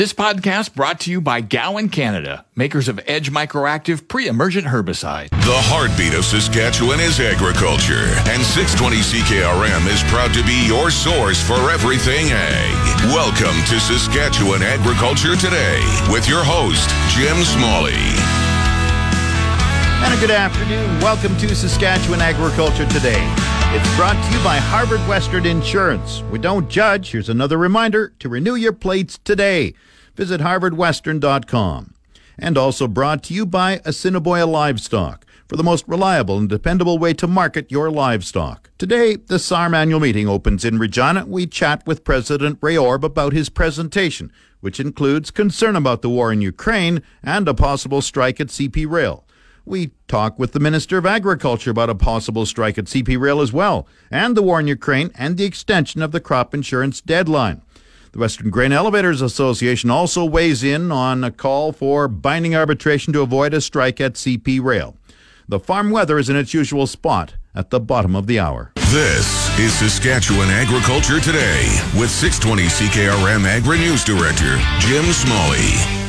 This podcast brought to you by Gowan Canada, makers of Edge Microactive pre-emergent herbicide. The heartbeat of Saskatchewan is agriculture, and 620 CKRM is proud to be your source for everything ag. Welcome to Saskatchewan Agriculture Today with your host, Jim Smalley. And a good afternoon. Welcome to Saskatchewan Agriculture Today. It's brought to you by Harvard Western Insurance. We don't judge. Here's another reminder to renew your plates today. Visit harvardwestern.com. And also brought to you by Assiniboia Livestock for the most reliable and dependable way to market your livestock. Today, the SARM annual meeting opens in Regina. We chat with President Ray Orb about his presentation, which includes concern about the war in Ukraine and a possible strike at CP Rail. We talk with the Minister of Agriculture about a possible strike at CP Rail as well, and the war in Ukraine and the extension of the crop insurance deadline. The Western Grain Elevators Association also weighs in on a call for binding arbitration to avoid a strike at CP Rail. The farm weather is in its usual spot at the bottom of the hour. This is Saskatchewan Agriculture Today with 620 CKRM Agri News Director Jim Smalley.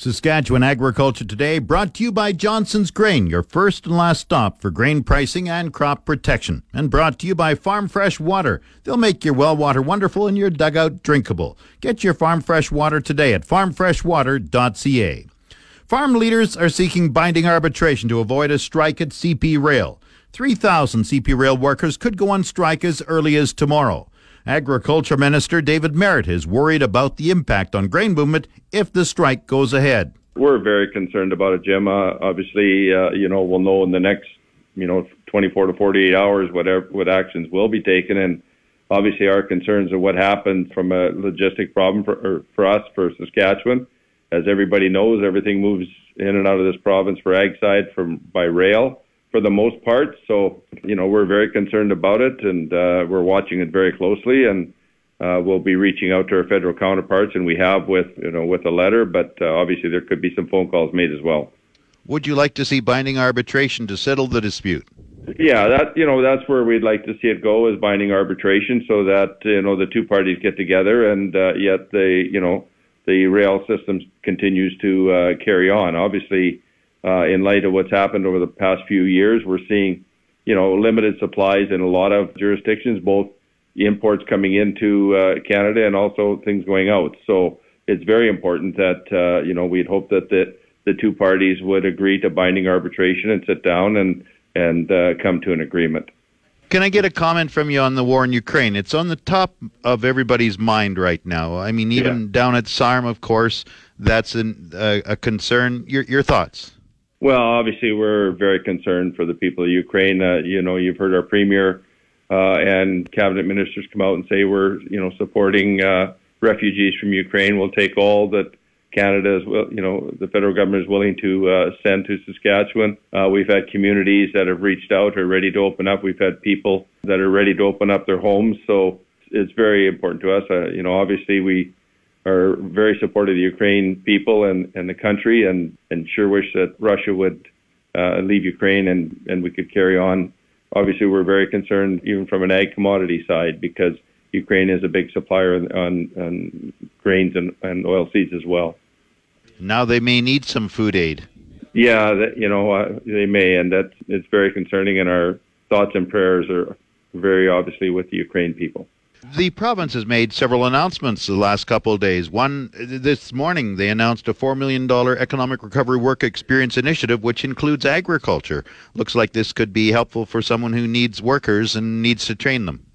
Saskatchewan Agriculture Today brought to you by Johnson's Grain, your first and last stop for grain pricing and crop protection. And brought to you by Farm Fresh Water. They'll make your well water wonderful and your dugout drinkable. Get your Farm Fresh Water today at farmfreshwater.ca. Farm leaders are seeking binding arbitration to avoid a strike at CP Rail. 3,000 CP Rail workers could go on strike as early as tomorrow. Agriculture Minister David Marit is worried about the impact on grain movement if the strike goes ahead. We're very concerned about it, Jim. Uh, obviously, uh, you know, we'll know in the next, you know, 24 to 48 hours whatever what actions will be taken, and obviously our concerns of what happened from a logistic problem for for us for Saskatchewan. As everybody knows, everything moves in and out of this province for ag side from by rail for the most part. So, you know, we're very concerned about it and uh, we're watching it very closely and uh, we'll be reaching out to our federal counterparts and we have with, you know, with a letter, but uh, obviously there could be some phone calls made as well. Would you like to see binding arbitration to settle the dispute? Yeah, that you know that's where we'd like to see it go is binding arbitration, so that you know the two parties get together, and uh, yet the you know the rail system continues to uh, carry on. Obviously, uh, in light of what's happened over the past few years. We're seeing, you know, limited supplies in a lot of jurisdictions, both imports coming into uh, Canada and also things going out. So it's very important that, uh, you know, we'd hope that the, the two parties would agree to binding arbitration and sit down and, and uh, come to an agreement. Can I get a comment from you on the war in Ukraine? It's on the top of everybody's mind right now. I mean, even yeah. down at SARM, of course, that's an, uh, a concern. Your, your thoughts? Well, obviously, we're very concerned for the people of Ukraine. Uh, you know, you've heard our premier uh, and cabinet ministers come out and say we're, you know, supporting uh, refugees from Ukraine. We'll take all that Canada is, you know, the federal government is willing to uh, send to Saskatchewan. Uh, we've had communities that have reached out, are ready to open up. We've had people that are ready to open up their homes. So it's very important to us. Uh, you know, obviously we are very supportive of the Ukraine people and, and the country and, and sure wish that Russia would uh, leave Ukraine and, and we could carry on. Obviously, we're very concerned even from an ag commodity side because Ukraine is a big supplier on, on grains and, and oil seeds as well. Now they may need some food aid. Yeah, that, you know, uh, they may, and that it's very concerning, and our thoughts and prayers are very obviously with the Ukraine people. The province has made several announcements the last couple of days. One this morning, they announced a $4 million economic recovery work experience initiative, which includes agriculture. Looks like this could be helpful for someone who needs workers and needs to train them.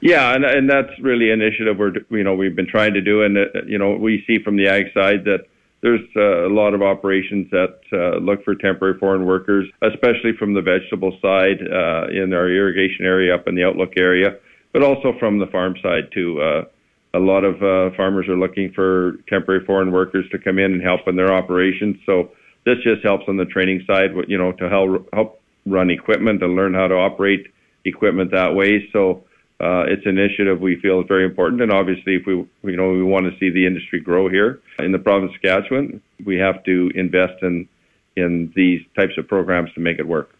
Yeah, and, and that's really an initiative we're, you know, we've been trying to do. And, uh, you know, we see from the ag side that there's uh, a lot of operations that uh, look for temporary foreign workers, especially from the vegetable side uh, in our irrigation area up in the Outlook area but also from the farm side too. Uh, a lot of uh, farmers are looking for temporary foreign workers to come in and help in their operations. So this just helps on the training side, you know, to help help run equipment and learn how to operate equipment that way. So uh, it's an initiative we feel is very important, and obviously, if we you know we want to see the industry grow here in the province of Saskatchewan, we have to invest in in these types of programs to make it work.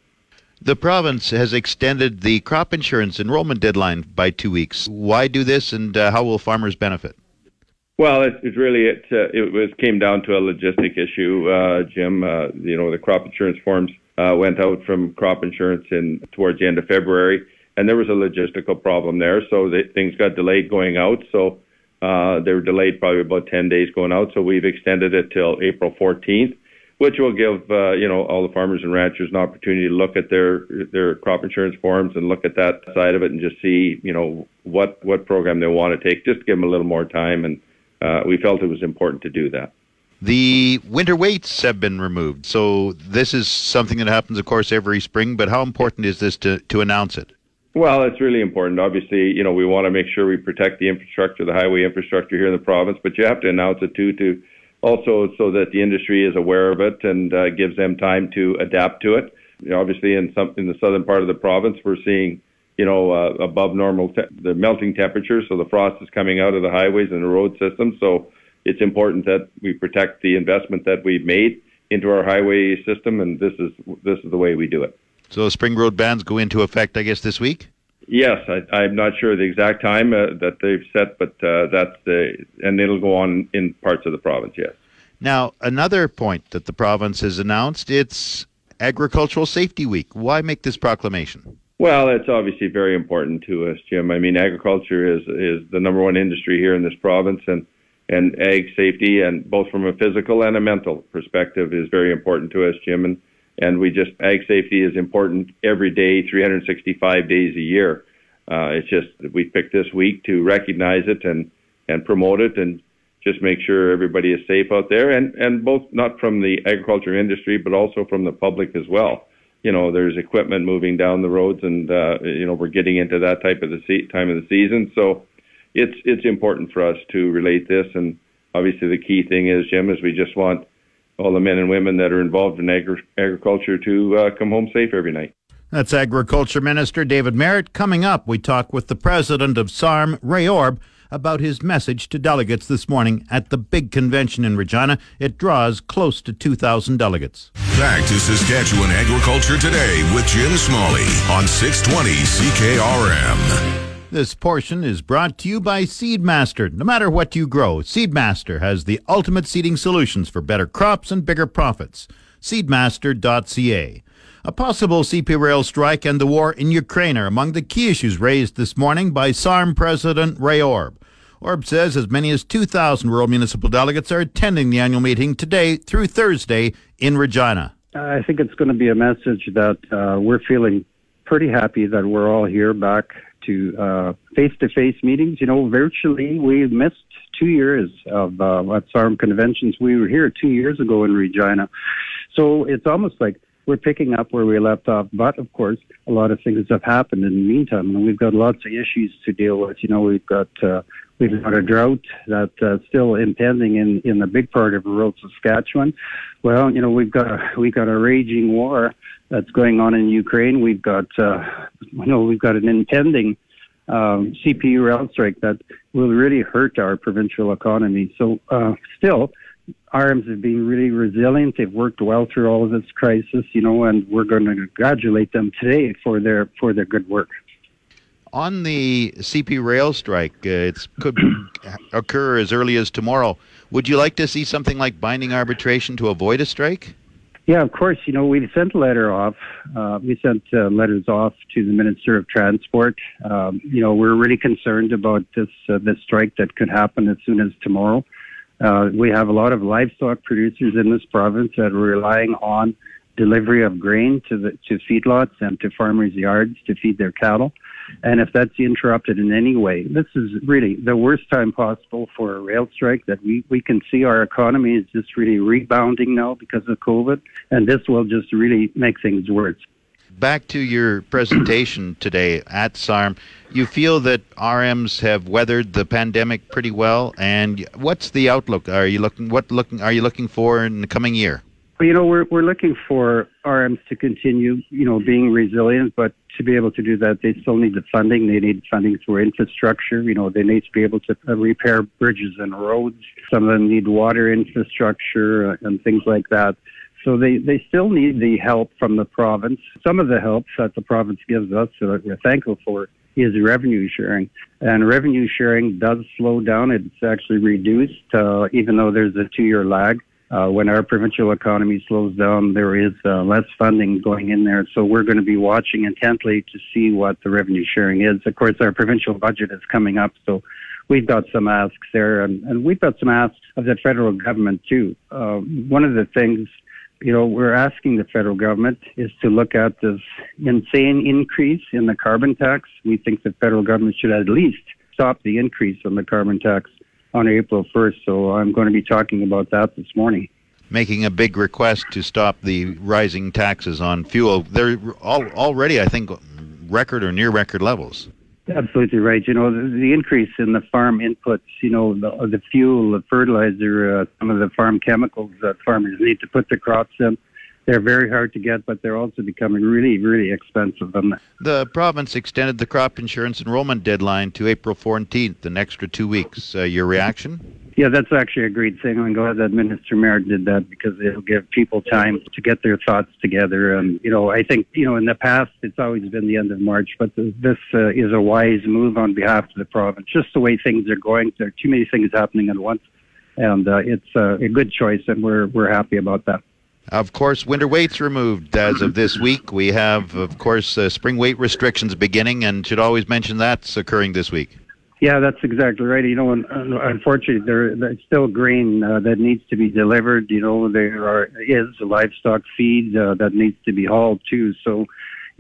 The province has extended the crop insurance enrollment deadline by two weeks. Why do this, and uh, how will farmers benefit? Well, it, it really it uh, it was came down to a logistic issue, uh, Jim. Uh, you know, the crop insurance forms uh, went out from crop insurance in towards the end of February, and there was a logistical problem there, so they, things got delayed going out. So uh, they were delayed probably about 10 days going out. So we've extended it till April 14th, which will give uh, you know all the farmers and ranchers an opportunity to look at their their crop insurance forms and look at that side of it and just see you know what what program they want to take. Just give them a little more time and uh, we felt it was important to do that. The winter weights have been removed. So this is something that happens, of course, every spring. But how important is this to, to announce it? Well, it's really important. Obviously, you know, we want to make sure we protect the infrastructure, the highway infrastructure here in the province, but you have to announce it too, to also so that the industry is aware of it and uh, gives them time to adapt to it. You know, obviously, in some in the southern part of the province, we're seeing you know, uh, above normal, te- the melting temperature. So the frost is coming out of the highways and the road system. So it's important that we protect the investment that we've made into our highway system, and this is this is the way we do it. So spring road bans go into effect, I guess, this week. Yes, I, am not sure the exact time uh, that they've set, but uh, that's the and it'll go on in parts of the province. Yes. Now, another point that the province has announced: it's Agricultural Safety Week. Why make this proclamation? Well, it's obviously very important to us, Jim. I mean, agriculture is is the number one industry here in this province, and and ag safety, and both from a physical and a mental perspective, is very important to us, Jim. And and we just ag safety is important every day, 365 days a year. Uh, it's just we picked this week to recognize it and and promote it, and just make sure everybody is safe out there, and and both not from the agriculture industry, but also from the public as well you know, there's equipment moving down the roads, and uh, you know, we're getting into that type of the se- time of the season. So it's it's important for us to relate this, and obviously the key thing is, Jim, is we just want all the men and women that are involved in agri- agriculture to uh, come home safe every night. That's Agriculture Minister David Marit. Coming up, we talk with the president of SARM, Ray Orb about his message to delegates this morning at the big convention in Regina. It draws close to 2,000 delegates. Back to Saskatchewan Agriculture Today with Jim Smalley on 620 CKRM. This portion is brought to you by Seedmaster. No matter what you grow, Seedmaster has the ultimate seeding solutions for better crops and bigger profits. Seedmaster.ca. A possible CP Rail strike and the war in Ukraine are among the key issues raised this morning by SARM President Ray Orb. Orb says as many as 2,000 rural municipal delegates are attending the annual meeting today through Thursday in Regina. I think it's going to be a message that uh, we're feeling pretty happy that we're all here back to face to face meetings. You know, virtually, we missed two years of uh, at SARM conventions. We were here two years ago in Regina. So it's almost like we're picking up where we left off. But of course, a lot of things have happened in the meantime, and we've got lots of issues to deal with. You know, we've got uh, we've got a drought that's uh, still impending in in the big part of rural Saskatchewan. Well, you know, we've got a we've got a raging war that's going on in Ukraine. We've got uh, you know we've got an impending um, CP rail strike that will really hurt our provincial economy. So uh, still RMs have been really resilient. They've worked well through all of this crisis, you know, and we're going to congratulate them today for their for their good work. On the CP rail strike, uh, it could occur as early as tomorrow. Would you like to see something like binding arbitration to avoid a strike? Yeah, of course. You know, we sent a letter off. Uh, we sent uh, letters off to the Minister of Transport. Um, you know, we're really concerned about this uh, this strike that could happen as soon as tomorrow. Uh, we have a lot of livestock producers in this province that are relying on delivery of grain to the to feedlots and to farmers' yards to feed their cattle. And if that's interrupted in any way, this is really the worst time possible for a rail strike that we, we can see our economy is just really rebounding now because of COVID. And this will just really make things worse back to your presentation today at SARM, you feel that RMs have weathered the pandemic pretty well, and what's the outlook? Are you looking what looking are you looking for in the coming year? You know, we're we're looking for RMs to continue, you know, being resilient, but to be able to do that, they still need the funding. They need funding through infrastructure. You know, they need to be able to repair bridges and roads. Some of them need water infrastructure uh, and things like that. So they, they still need the help from the province. Some of the help that the province gives us, so that we're thankful for, is revenue sharing. And revenue sharing does slow down. It's actually reduced, uh, even though there's a two year lag. Uh, when our provincial economy slows down, there is uh, less funding going in there. So we're going to be watching intently to see what the revenue sharing is. Of course, our provincial budget is coming up, so we've got some asks there, and, and we've got some asks of the federal government too. Uh, one of the things you know, we're asking the federal government is to look at this insane increase in the carbon tax. We think the federal government should at least stop the increase on the carbon tax on April 1st. So I'm going to be talking about that this morning. Making a big request to stop the rising taxes on fuel. They're all, already, I think, record or near record levels. Absolutely right. You know, the, the, increase in the farm inputs, you know, the, the fuel, the fertilizer, uh, some of the farm chemicals that farmers need to put their crops in, they're very hard to get, but they're also becoming really, really expensive. And the province extended the crop insurance enrollment deadline to April 14th, an extra two weeks. Uh, your reaction? Yeah, that's actually a great thing. I'm glad that Minister Mayer did that because it'll give people time to get their thoughts together. And, you know, I think, you know, in the past, it's always been the end of March, but this uh, is a wise move on behalf of the province. Just the way things are going, there are too many things happening at once. And uh, it's uh, a good choice, and we're, we're happy about that. Of course, winter weights removed as of this week. We have, of course, uh, spring weight restrictions beginning, and should always mention that's occurring this week. Yeah, that's exactly right. You know, unfortunately, there there's still grain uh, that needs to be delivered. You know, there are is livestock feed uh, that needs to be hauled too. So,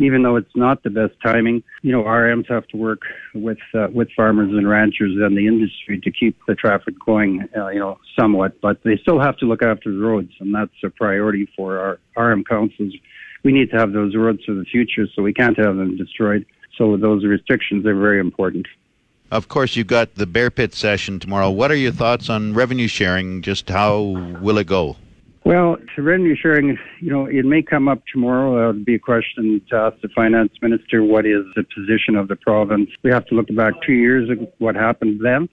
even though it's not the best timing, you know, RMs have to work with uh, with farmers and ranchers and the industry to keep the traffic going. Uh, you know, somewhat, but they still have to look after the roads, and that's a priority for our RM councils. We need to have those roads for the future, so we can't have them destroyed. So those restrictions are very important. Of course, you've got the Bear Pit session tomorrow. What are your thoughts on revenue sharing? Just how will it go? Well, revenue sharing, you know, it may come up tomorrow. Uh, it'll be a question to ask the finance minister what is the position of the province. We have to look back two years at what happened then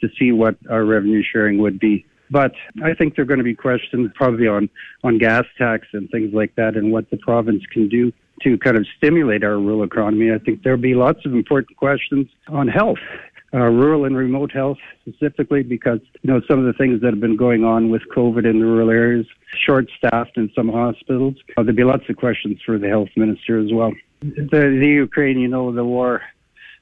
to see what our revenue sharing would be. But I think there are going to be questions probably on, on gas tax and things like that and what the province can do to kind of stimulate our rural economy. I think there'll be lots of important questions on health. Uh, rural and remote health specifically because you know some of the things that have been going on with COVID in the rural areas, short staffed in some hospitals. Uh, there'll be lots of questions for the health minister as well. The, the Ukraine, you know, the war,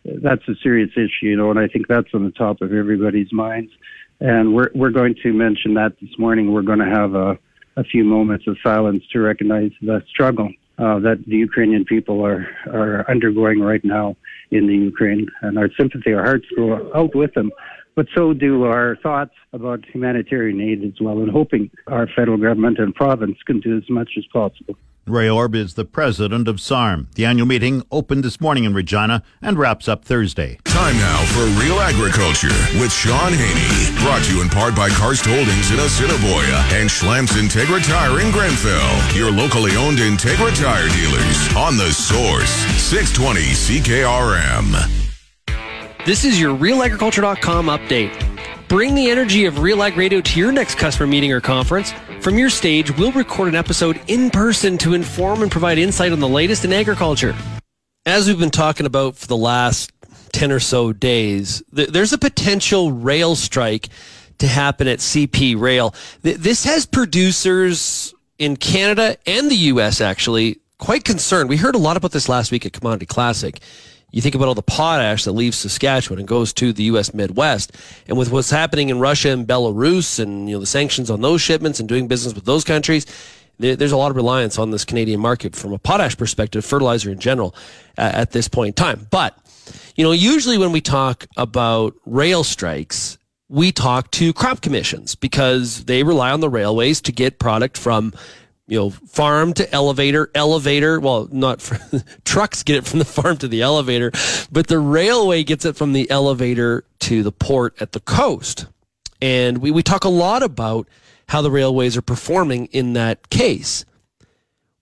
that's a serious issue, you know, and I think that's on the top of everybody's minds. And we're we're going to mention that this morning. We're going to have a a few moments of silence to recognize the struggle uh, that the Ukrainian people are, are undergoing right now in the Ukraine. And our sympathy, our hearts go out with them. But so do our thoughts about humanitarian aid as well, and hoping our federal government and province can do as much as possible. Ray Orb is the president of SARM. The annual meeting opened this morning in Regina and wraps up Thursday. Time now for Real Agriculture with Shaun Haney. Brought to you in part by Karst Holdings in Assiniboia and Schlamps Integra Tire in Grenfell. Your locally owned Integra Tire dealers on the source. 620 CKRM. This is your RealAgriculture.com update. Bring the energy of Real Ag Radio to your next customer meeting or conference. From your stage, we'll record an episode in person to inform and provide insight on the latest in agriculture. As we've been talking about for the last 10 or so days, th- there's a potential rail strike to happen at CP Rail. Th- this has producers in Canada and the US actually quite concerned. We heard a lot about this last week at Commodity Classic you think about all the potash that leaves Saskatchewan and goes to the U.S. Midwest, and with what's happening in Russia and Belarus, and you know the sanctions on those shipments and doing business with those countries, there's a lot of reliance on this Canadian market from a potash perspective, fertilizer in general, at this point in time. But you know, usually when we talk about rail strikes, we talk to crop commissions because they rely on the railways to get product from you know, farm to elevator, elevator. Well, not for, trucks get it from the farm to the elevator, but the railway gets it from the elevator to the port at the coast. And we, we talk a lot about how the railways are performing in that case.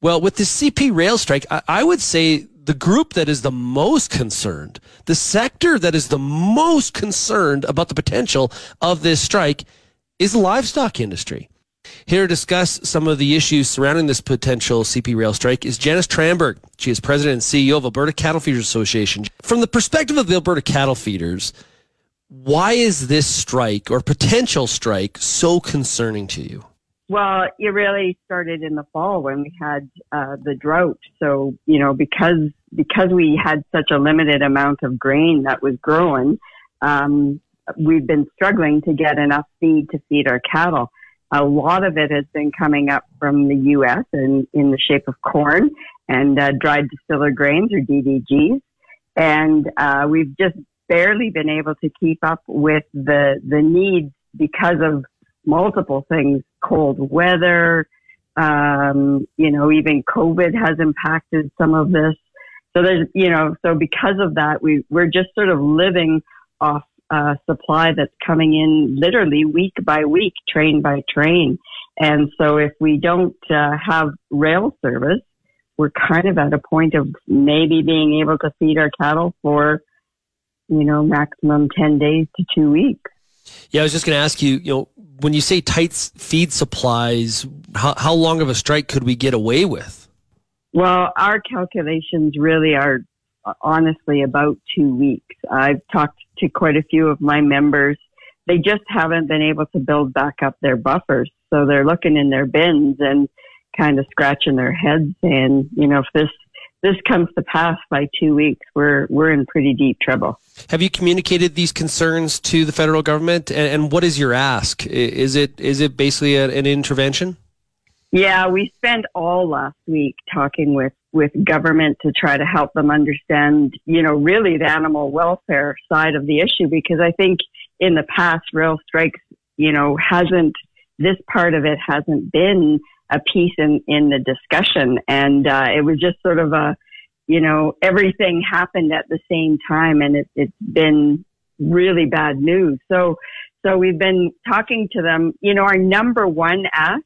Well, with the CP rail strike, I, I would say the group that is the most concerned, the sector that is the most concerned about the potential of this strike is the livestock industry. Here to discuss some of the issues surrounding this potential CP rail strike is Janice Tranberg. She is president and CEO of Alberta Cattle Feeders Association. From the perspective of the Alberta cattle feeders, why is this strike or potential strike so concerning to you? Well, it really started in the fall when we had uh, the drought. So, you know, because because we had such a limited amount of grain that was growing, um, we've been struggling to get enough feed to feed our cattle. A lot of it has been coming up from the U.S. in, in the shape of corn and uh, dried distiller grains or DDGs. And uh, we've just barely been able to keep up with the, the needs because of multiple things, cold weather, um, you know, even COVID has impacted some of this. So there's, you know, so because of that, we, we're just sort of living off uh, supply that's coming in literally week by week, train by train. And so if we don't uh, have rail service, we're kind of at a point of maybe being able to feed our cattle for, you know, maximum 10 days to two weeks. Yeah, I was just going to ask you, you know, when you say tight feed supplies, how, how long of a strike could we get away with? Well, our calculations really are honestly about two weeks. I've talked to quite a few of my members. They just haven't been able to build back up their buffers. So they're looking in their bins and kind of scratching their heads and, you know, if this this comes to pass by two weeks, we're we're in pretty deep trouble. Have you communicated these concerns to the federal government, and, and what is your ask? Is it is it basically a, an intervention? Yeah, we spent all last week talking with with government to try to help them understand, you know, really the animal welfare side of the issue because I think in the past rail strikes, you know, hasn't this part of it hasn't been a piece in, in the discussion. And, uh, it was just sort of a, you know, everything happened at the same time and it, it's been really bad news. So, so we've been talking to them. You know, our number one ask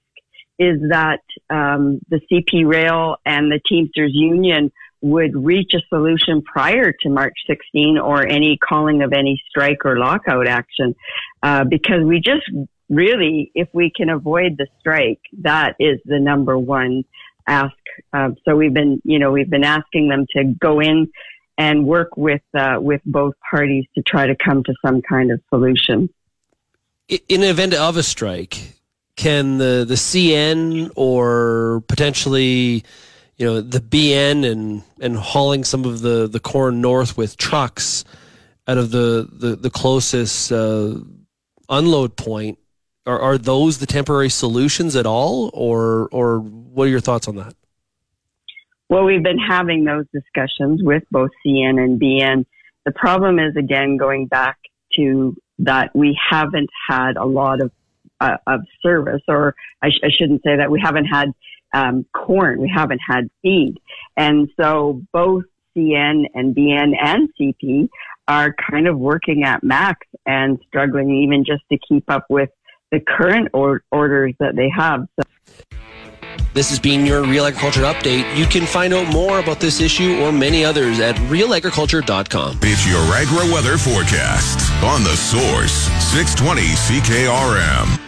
is that um, the CP Rail and the Teamsters Union would reach a solution prior to March 16 or any calling of any strike or lockout action, uh, because we just really, if we can avoid the strike, that is the number one ask. Uh, so we've been, you know, we've been asking them to go in and work with uh, with both parties to try to come to some kind of solution. In the event of a strike, can the the CN or potentially, you know, the BN and and hauling some of the the corn north with trucks out of the the, the closest uh, unload point are, are those the temporary solutions at all, or or what are your thoughts on that? Well, we've been having those discussions with both CN and BN. The problem is again going back to that we haven't had a lot of uh, of service, or I, sh- I, shouldn't say that we haven't had um, corn, we haven't had feed, and so both CN and BN and CP are kind of working at max and struggling even just to keep up with the current or- orders that they have. So. This has been your Real Agriculture Update. You can find out more about this issue or many others at realagriculture.com. It's your Agri Weather Forecast on the Source 620 CKRM.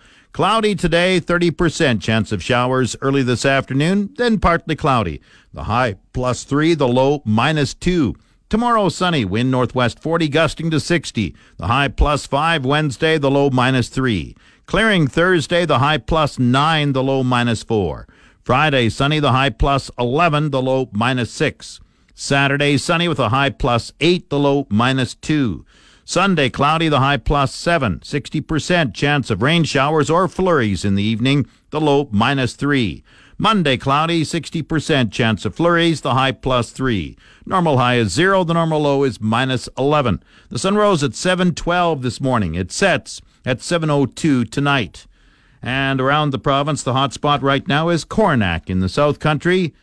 Cloudy today, 30% chance of showers early this afternoon, then partly cloudy. The high plus 3, the low minus 2. Tomorrow sunny, wind northwest 40 gusting to 60. The high plus 5 Wednesday, the low minus 3. Clearing Thursday, the high plus 9, the low minus 4. Friday, sunny, the high plus 11, the low minus 6. Saturday, sunny with a high plus 8, the low minus 2. Sunday, cloudy, the high plus 7. 60% chance of rain showers or flurries in the evening, the low minus 3. Monday, cloudy, 60% chance of flurries, the high plus 3. Normal high is 0, the normal low is minus 11. The sun rose at 7.12 this morning. It sets at 7.02 tonight. And around the province, the hot spot right now is Coronach in the South Country.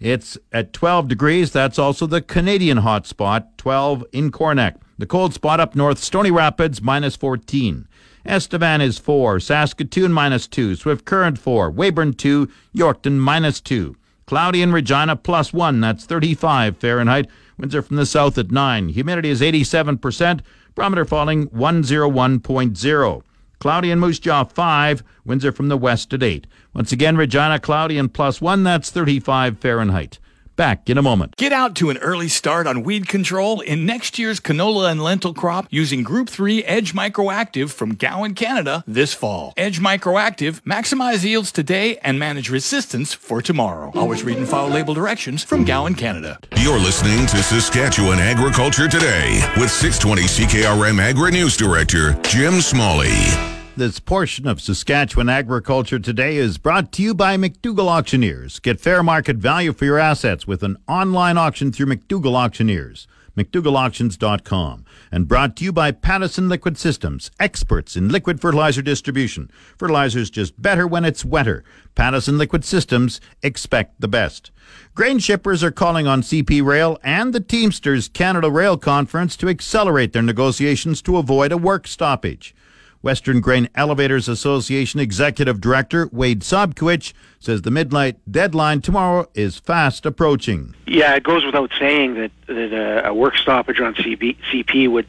It's at 12 degrees. That's also the Canadian hot spot, 12 in Coronach. The cold spot up north, Stony Rapids, minus 14. Estevan is 4, Saskatoon minus 2, Swift Current 4, Weyburn 2, Yorkton minus 2. Cloudy in Regina plus 1, that's 35 Fahrenheit. Winds are from the south at 9. Humidity is 87%, barometer falling 101.0. Cloudy in Moose Jaw 5, winds are from the west at 8. Once again, Regina cloudy and plus 1, that's 35 Fahrenheit. Back in a moment. Get out to an early start on weed control in next year's canola and lentil crop using Group 3 Edge Microactive from Gowan, Canada this fall. Edge Microactive, maximize yields today and manage resistance for tomorrow. Always read and follow label directions from Gowan, Canada. You're listening to Saskatchewan Agriculture Today with 620 CKRM Agri News Director Jim Smalley. This portion of Saskatchewan Agriculture Today is brought to you by McDougall Auctioneers. Get fair market value for your assets with an online auction through McDougall Auctioneers. McDougallAuctions.com. And brought to you by Pattison Liquid Systems, experts in liquid fertilizer distribution. Fertilizer's just better when it's wetter. Pattison Liquid Systems, expect the best. Grain shippers are calling on CP Rail and the Teamsters Canada Rail Conference to accelerate their negotiations to avoid a work stoppage. Western Grain Elevators Association Executive Director Wade Sobkowich says the midnight deadline tomorrow is fast approaching. Yeah, it goes without saying that, that a, a work stoppage on CB, CP would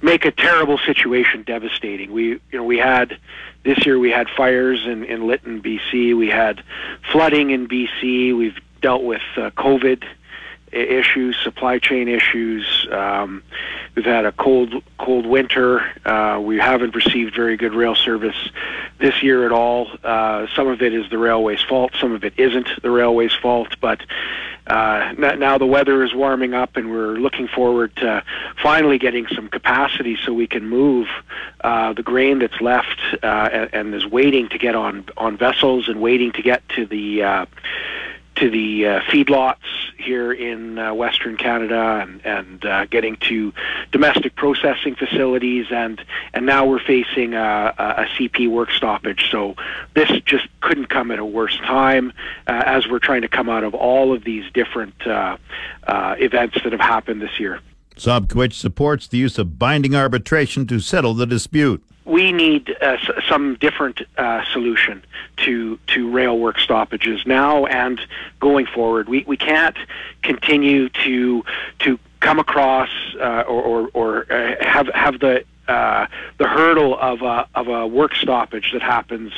make a terrible situation devastating. We, you know, we had this year we had fires in, in Lytton, BC. We had flooding in BC. We've dealt with uh, COVID issues, supply chain issues. Um, we've had a cold, cold winter. Uh, we haven't received very good rail service this year at all. Uh, some of it is the railway's fault. Some of it isn't the railway's fault. But uh, now the weather is warming up, and we're looking forward to finally getting some capacity so we can move uh, the grain that's left uh, and, is waiting to get on on vessels and waiting to get to the uh, to the uh, feedlots here in uh, Western Canada and, and uh, getting to domestic processing facilities and and now we're facing a, a CP work stoppage. So this just couldn't come at a worse time uh, as we're trying to come out of all of these different uh, uh, events that have happened this year. Sobkowich supports the use of binding arbitration to settle the dispute we need uh, some different uh, solution to to rail work stoppages now and going forward. We we can't continue to to come across uh, or or, or uh, have have the uh, the hurdle of a of a work stoppage that happens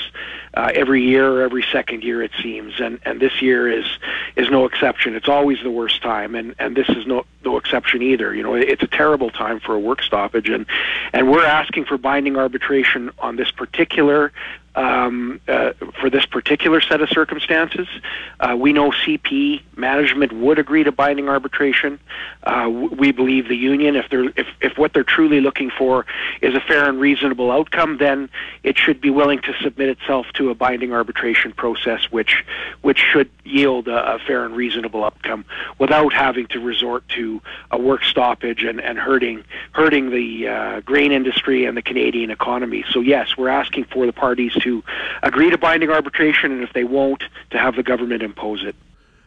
uh, every year or every second year it seems, and and this year is is no exception. It's always the worst time, and and this is no no exception either. You know, it's a terrible time for a work stoppage, and and we're asking for binding arbitration on this particular um, uh, for this particular set of circumstances. Uh, we know CP management would agree to binding arbitration. Uh, we believe the union, if they're if, if what they're truly looking for is a fair and reasonable outcome, then it should be willing to submit itself to a binding arbitration process, which which should yield a, a fair and reasonable outcome without having to resort to a work stoppage and, and hurting hurting the uh, grain industry and the Canadian economy. So yes, we're asking for the parties to to agree to binding arbitration, and if they won't, to have the government impose it.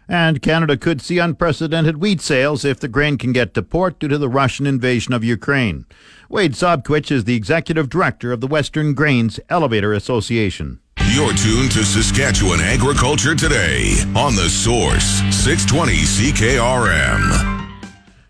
And Canada could see unprecedented wheat sales if the grain can get to port due to the Russian invasion of Ukraine. Wade Sobkowich is the executive director of the Western Grains Elevator Association. You're tuned to Saskatchewan Agriculture Today on the Source 620 CKRM.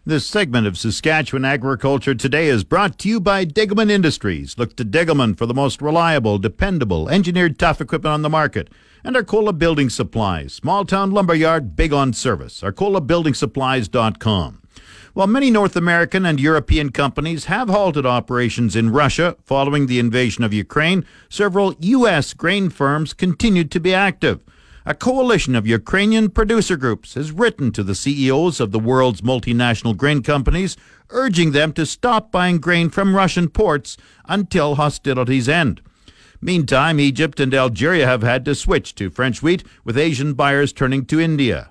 This segment of Saskatchewan Agriculture Today is brought to you by Degelman Industries. Look to Degelman for the most reliable, dependable, engineered tough equipment on the market. And Arcola Building Supplies, small town lumberyard, big on service. ArcolaBuildingSupplies.com. While many North American and European companies have halted operations in Russia following the invasion of Ukraine, several U.S. grain firms continued to be active. A coalition of Ukrainian producer groups has written to the CEOs of the world's multinational grain companies, urging them to stop buying grain from Russian ports until hostilities end. Meantime, Egypt and Algeria have had to switch to French wheat, with Asian buyers turning to India.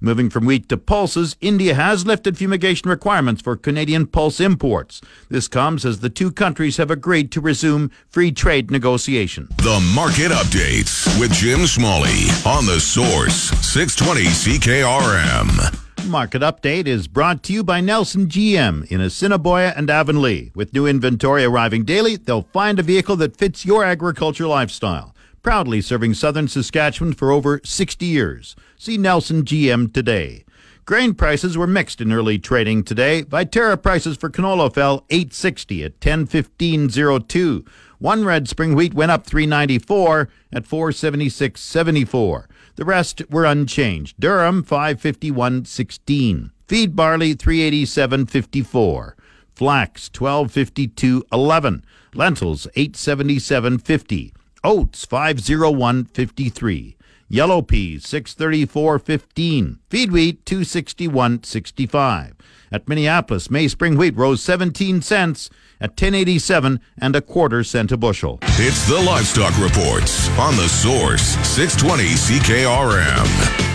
Moving from wheat to pulses, India has lifted fumigation requirements for Canadian pulse imports. This comes as the two countries have agreed to resume free trade negotiations. The Market Updates with Jim Smalley on the Source 620 CKRM. Market Update is brought to you by Nelson GM in Assiniboia and Avonlea. With new inventory arriving daily, they'll find a vehicle that fits your agriculture lifestyle. Proudly serving southern Saskatchewan for over 60 years. See Nelson GM today. Grain prices were mixed in early trading today. Viterra prices for canola fell 860 at 1015.02. One red spring wheat went up 394 at 476.74. The rest were unchanged. Durum 551.16. Feed barley 387.54. Flax 1252.11. Lentils 877.50. Oats 501.53. Yellow peas 634.15. Feed wheat 261.65. At Minneapolis, May spring wheat rose 17 cents at 1087 and a quarter cent a bushel. It's the Livestock Reports on the Source 620 CKRM.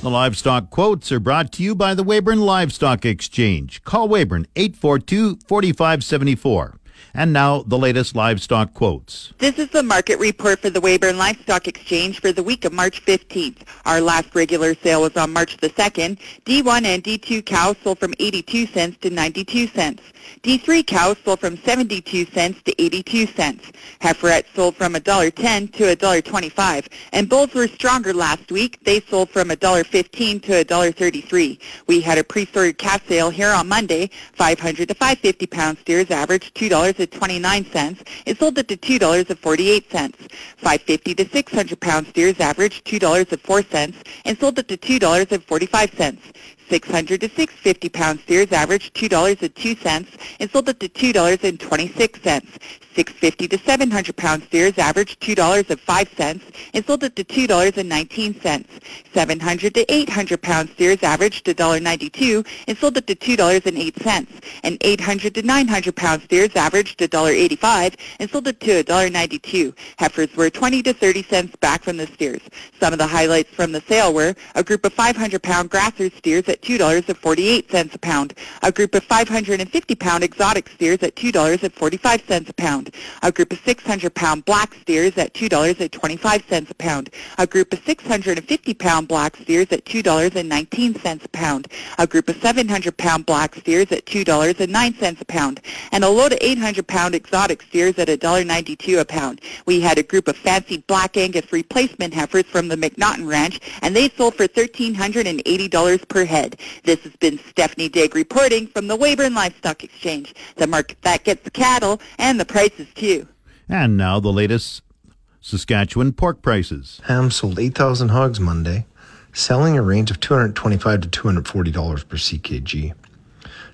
The livestock quotes are brought to you by the Weyburn Livestock Exchange. Call Weyburn 842 4574. And now the latest livestock quotes. This is the market report for the Weyburn Livestock Exchange for the week of March 15th. Our last regular sale was on March the 2nd. D1 and D2 cows sold from 82 cents to 92 cents. D3 cows sold from 72 cents to 82 cents. Heiferettes sold from $1.10 to $1.25. And bulls were stronger last week. They sold from $1.15 to $1.33. We had a pre-sorted calf sale here on Monday. 500 to 550 pound steers averaged $2.29. It sold at to $2.48. 550 to 600 pound steers averaged $2.04 and sold at to $2.45. 600 to 650 pound steers averaged $2.02 and sold at to $2.26. 650 to 700 pound steers averaged $2.05 and sold at to $2.19. 700 to 800 pound steers averaged $1.92 and sold at to $2.08. And 800 to 900 pound steers averaged $1.85 and sold at to $1.92. Heifers were 20 to 30 cents back from the steers. Some of the highlights from the sale were a group of 500 pound grasser steers at $2.48 a pound, a group of 550 pound exotic steers at $2.45 a pound, a group of 600 pound black steers at $2.25 a pound, a group of 650 pound black steers at $2.19 a pound, a group of 700 pound black steers at $2.09 a pound, and a load of 800 pound exotic steers at $1.92 a pound. We had a group of fancy black Angus replacement heifers from the McNaughton Ranch, and they sold for $1,380 per head. This has been Stephanie Digg reporting from the Weyburn Livestock Exchange, the market that gets the cattle and the prices too. And now the latest Saskatchewan pork prices. Ham sold 8,000 hogs Monday, selling a range of 225 to $240 per CKG.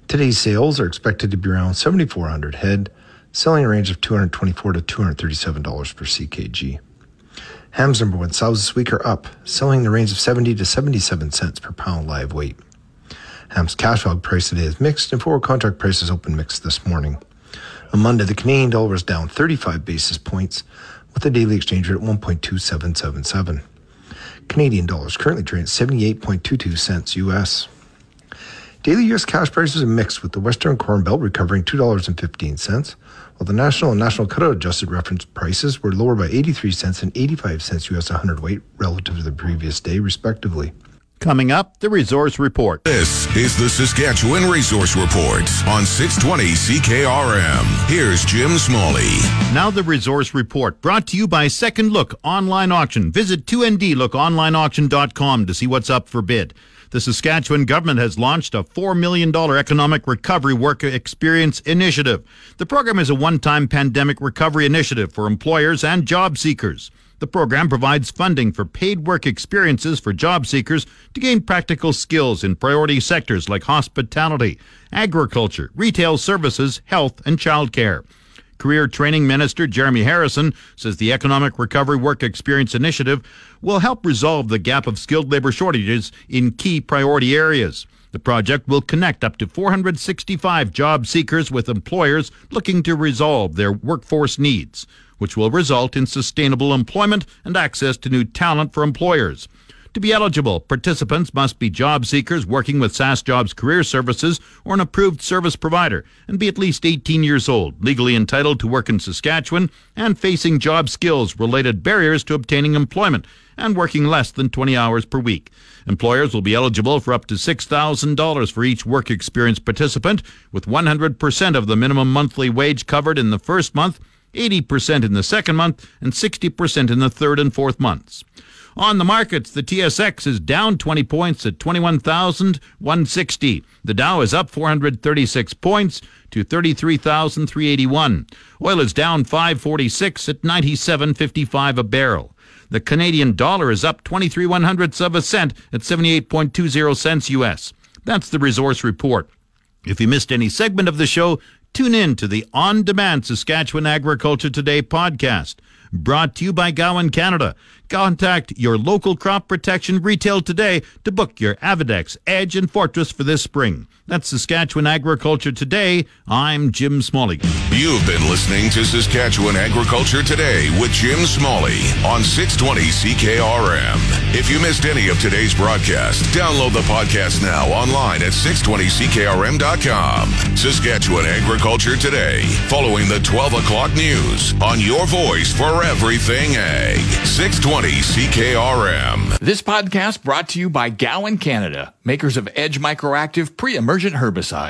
Today's sales are expected to be around 7,400 head, selling a range of 224 to $237 per CKG. Ham's number one sows this week are up, selling in the range of 70 to 77 cents per pound live weight. Ham's cash hog price today is mixed, and forward contract prices open mixed this morning. On Monday, the Canadian dollar was down 35 basis points, with the daily exchange rate at 1.2777. Canadian dollars currently trading at 78.22 cents US. Daily U.S. cash prices are mixed, with the Western Corn Belt recovering $2.15, while the national and national cutout adjusted reference prices were lower by 83 cents and 85 cents U.S. 100 weight relative to the previous day, respectively. Coming up, the Resource Report. This is the Saskatchewan Resource Report on 620 CKRM. Here's Jim Smalley. Now the Resource Report, brought to you by Second Look Online Auction. Visit 2ndlookonlineauction.com to see what's up for bid. The Saskatchewan government has launched a $4 million economic recovery work experience initiative. The program is a one time pandemic recovery initiative for employers and job seekers. The program provides funding for paid work experiences for job seekers to gain practical skills in priority sectors like hospitality, agriculture, retail services, health, and childcare. Career Training Minister Jeremy Harrison says the Economic Recovery Work Experience Initiative will help resolve the gap of skilled labor shortages in key priority areas. The project will connect up to 465 job seekers with employers looking to resolve their workforce needs, which will result in sustainable employment and access to new talent for employers. To be eligible, participants must be job seekers working with SaskJobs Career Services or an approved service provider and be at least 18 years old, legally entitled to work in Saskatchewan, and facing job skills related barriers to obtaining employment and working less than 20 hours per week. Employers will be eligible for up to $6,000 for each work experience participant, with 100% of the minimum monthly wage covered in the first month, 80% in the second month, and 60% in the third and fourth months. On the markets, the TSX is down 20 points at 21,160. The Dow is up 436 points to 33,381. Oil is down 546 at 97.55 a barrel. The Canadian dollar is up 23 one hundredths of a cent at 78.20 cents US. That's the resource report. If you missed any segment of the show, tune in to the on demand Saskatchewan Agriculture Today podcast. Brought to you by Gowan Canada. Contact your local crop protection retail today to book your Avadex, Edge, and Fortress for this spring. That's Saskatchewan Agriculture Today. I'm Jim Smalley. You've been listening to Saskatchewan Agriculture Today with Jim Smalley on 620 CKRM. If you missed any of today's broadcast, download the podcast now online at 620CKRM.com. Saskatchewan Agriculture Today, following the 12 o'clock news on your voice for everything ag. 620 CKRM. This podcast brought to you by Gowan Canada, makers of Edge Microactive pre-emergent herbicide.